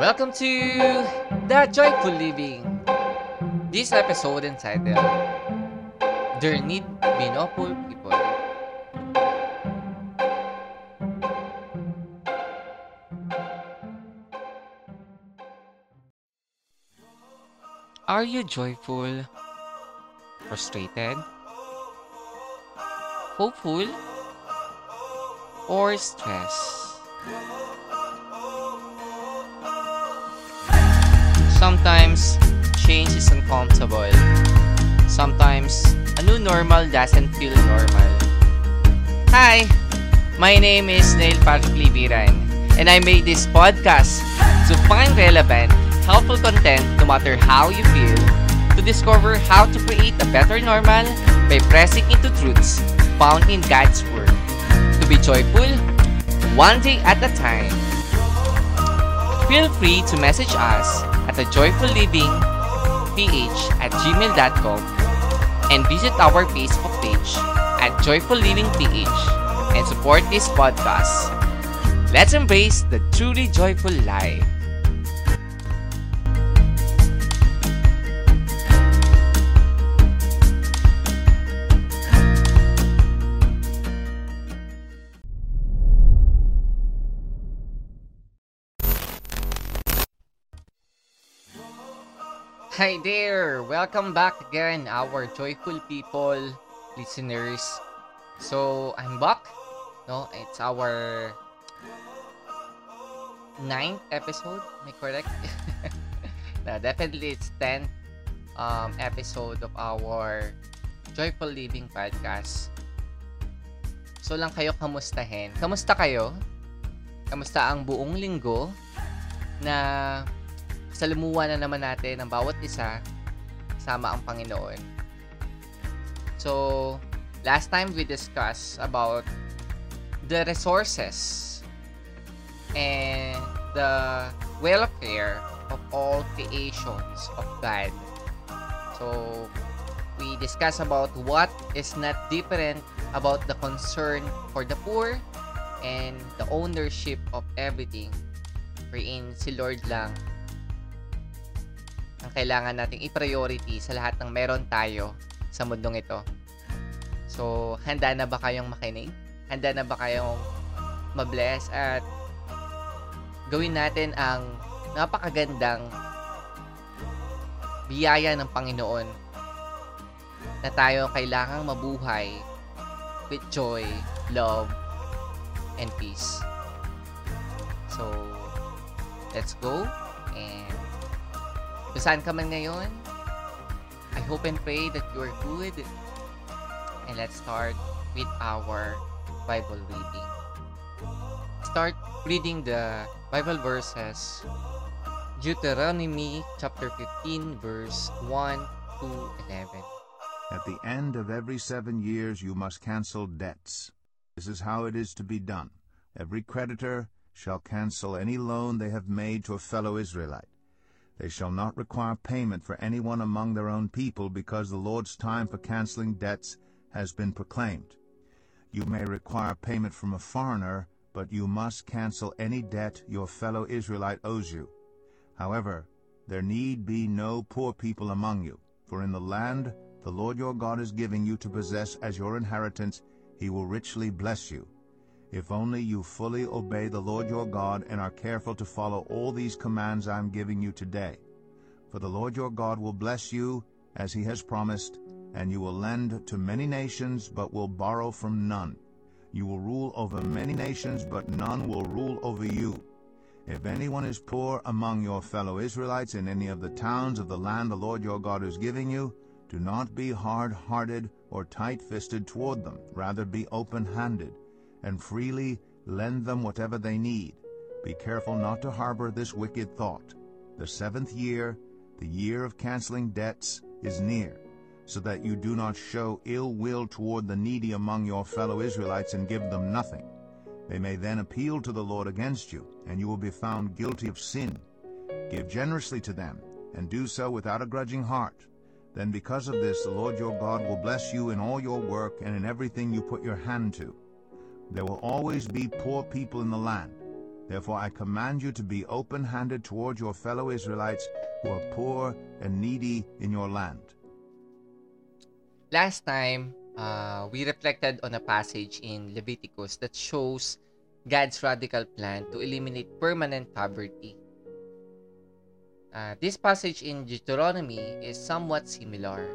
Welcome to The Joyful Living. This episode entitled There Need Be No Poor People. Are you joyful, frustrated, hopeful, or stressed? Sometimes change is uncomfortable. Sometimes a new normal doesn't feel normal. Hi, my name is Neil Patrick Libiran, and I made this podcast to find relevant, helpful content no matter how you feel, to discover how to create a better normal by pressing into truths found in God's Word. To be joyful, one day at a time. Feel free to message us at the Joyful Living ph at gmail.com and visit our Facebook page at Joyful Living PH and support this podcast. Let's embrace the truly joyful life. Hi there! Welcome back again, our joyful people, listeners. So, I'm back. No, it's our ninth episode. Am I correct? no, definitely it's 10th um, episode of our Joyful Living Podcast. So lang kayo kamustahin. Kamusta kayo? Kamusta ang buong linggo na kasalimuhan na naman natin ang bawat isa kasama ang Panginoon. So, last time we discussed about the resources and the welfare of all creations of God. So, we discussed about what is not different about the concern for the poor and the ownership of everything wherein si Lord lang ang kailangan nating i-priority sa lahat ng meron tayo sa mundong ito. So, handa na ba kayong makinig? Handa na ba kayong mabless at gawin natin ang napakagandang biyaya ng Panginoon na tayo kailangang mabuhay with joy, love, and peace. So, let's go kung saan ka man ngayon, I hope and pray that you are good. And let's start with our Bible reading. Start reading the Bible verses. Deuteronomy chapter 15 verse 1 to 11. At the end of every seven years you must cancel debts. This is how it is to be done. Every creditor shall cancel any loan they have made to a fellow Israelite. They shall not require payment for anyone among their own people, because the Lord's time for canceling debts has been proclaimed. You may require payment from a foreigner, but you must cancel any debt your fellow Israelite owes you. However, there need be no poor people among you, for in the land the Lord your God is giving you to possess as your inheritance, he will richly bless you. If only you fully obey the Lord your God and are careful to follow all these commands I am giving you today. For the Lord your God will bless you as he has promised, and you will lend to many nations, but will borrow from none. You will rule over many nations, but none will rule over you. If anyone is poor among your fellow Israelites in any of the towns of the land the Lord your God is giving you, do not be hard-hearted or tight-fisted toward them. Rather be open-handed and freely lend them whatever they need. Be careful not to harbor this wicked thought. The seventh year, the year of canceling debts, is near, so that you do not show ill will toward the needy among your fellow Israelites and give them nothing. They may then appeal to the Lord against you, and you will be found guilty of sin. Give generously to them, and do so without a grudging heart. Then because of this the Lord your God will bless you in all your work and in everything you put your hand to. There will always be poor people in the land. Therefore I command you to be open-handed toward your fellow Israelites who are poor and needy in your land. Last time, uh, we reflected on a passage in Leviticus that shows God's radical plan to eliminate permanent poverty. Uh, this passage in Deuteronomy is somewhat similar.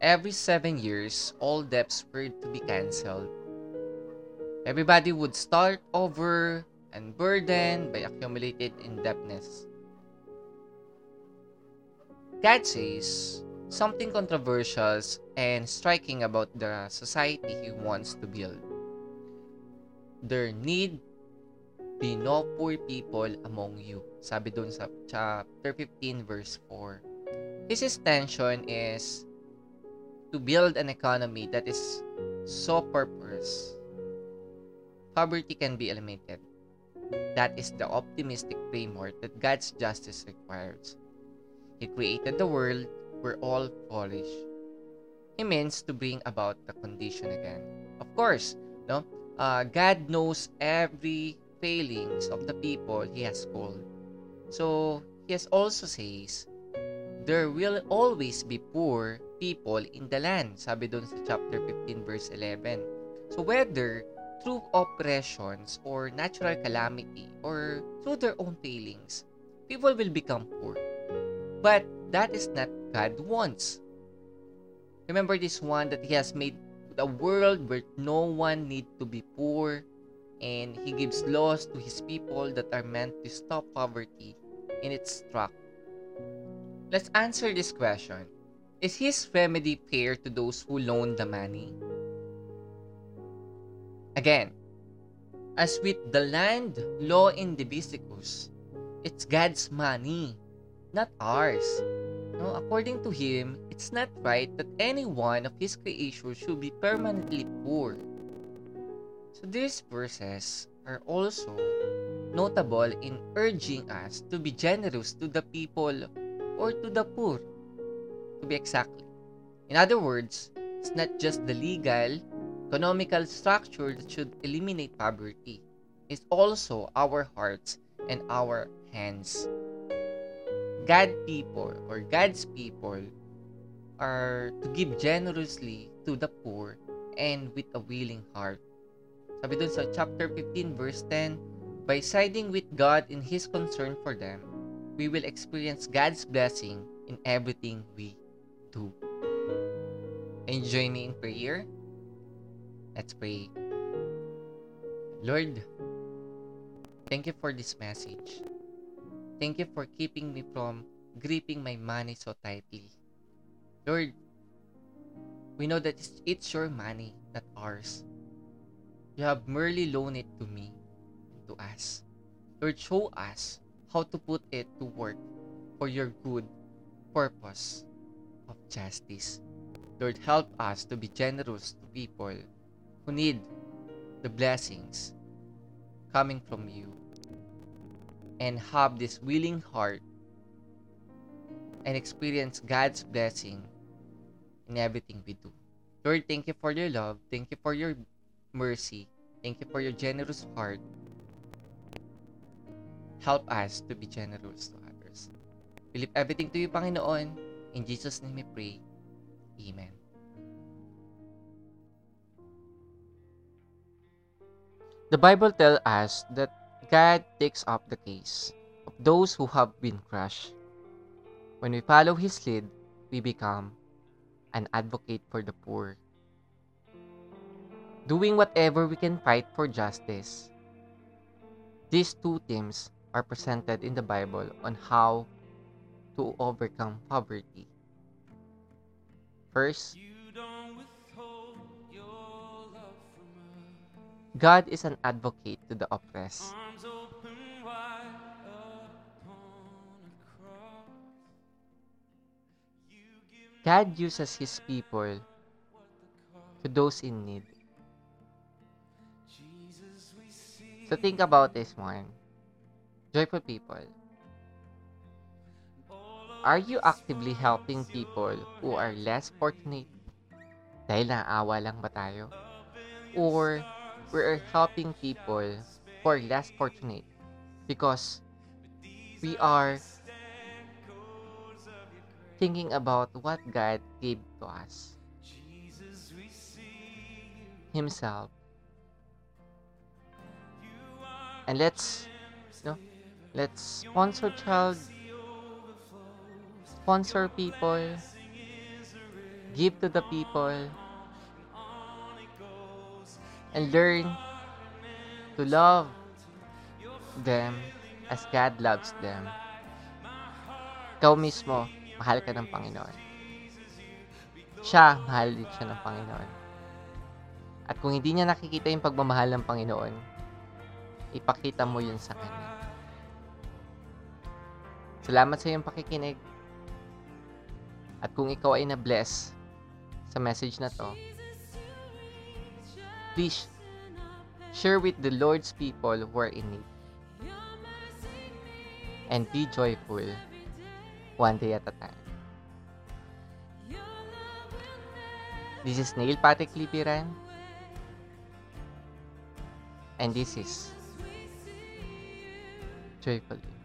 Every seven years, all debts were to be cancelled. Everybody would start over and burdened by accumulated indebtedness. God says something controversial and striking about the society he wants to build. There need be no poor people among you. Sabi dun sa chapter 15 verse 4. His intention is to build an economy that is so purpose. Poverty can be eliminated. That is the optimistic framework that God's justice requires. He created the world where all polish. He means to bring about the condition again. Of course, no, uh, God knows every failings of the people He has called. So He has also says, there will always be poor people in the land. Sabi doon sa chapter 15 verse 11. So whether through oppressions or natural calamity or through their own failings, people will become poor. But that is not God wants. Remember this one that He has made a world where no one need to be poor and He gives laws to His people that are meant to stop poverty in its track. Let's answer this question. Is His remedy fair to those who loan the money? Again, as with the land law in Leviticus, it's God's money, not ours. No, according to him, it's not right that any one of his creation should be permanently poor. So these verses are also notable in urging us to be generous to the people or to the poor, to be exactly. In other words, it's not just the legal economical structure that should eliminate poverty is also our hearts and our hands. God people or God's people are to give generously to the poor and with a willing heart. Sabi dun sa chapter 15 verse 10, by siding with God in His concern for them, we will experience God's blessing in everything we do. Join me in prayer. Let's pray. Lord, thank you for this message. Thank you for keeping me from gripping my money so tightly. Lord, we know that it's your money, not ours. You have merely loaned it to me, to us. Lord, show us how to put it to work for your good purpose of justice. Lord, help us to be generous to people who need the blessings coming from you and have this willing heart and experience God's blessing in everything we do. Lord, thank you for your love. Thank you for your mercy. Thank you for your generous heart. Help us to be generous to others. We leave everything to you, Panginoon. In Jesus' name we pray. Amen. The Bible tells us that God takes up the case of those who have been crushed. When we follow His lead, we become an advocate for the poor. Doing whatever we can fight for justice. These two themes are presented in the Bible on how to overcome poverty. First, God is an advocate to the oppressed. God uses His people to those in need. So think about this one. Joyful people. Are you actively helping people who are less fortunate? Dahil naawa lang ba tayo? Or we are helping people poor, less fortunate. Because we are thinking about what God gave to us. Himself. And let's, you know, let's sponsor child, sponsor people, give to the people, and learn to love them as God loves them. Ikaw mismo, mahal ka ng Panginoon. Siya, mahal din siya ng Panginoon. At kung hindi niya nakikita yung pagmamahal ng Panginoon, ipakita mo yun sa Kanya. Salamat sa iyong pakikinig. At kung ikaw ay na-bless sa message na to, please share with the Lord's people who are in need. And be joyful one day at a time. This is Neil Patrick Lipiran. And this is Joyfully.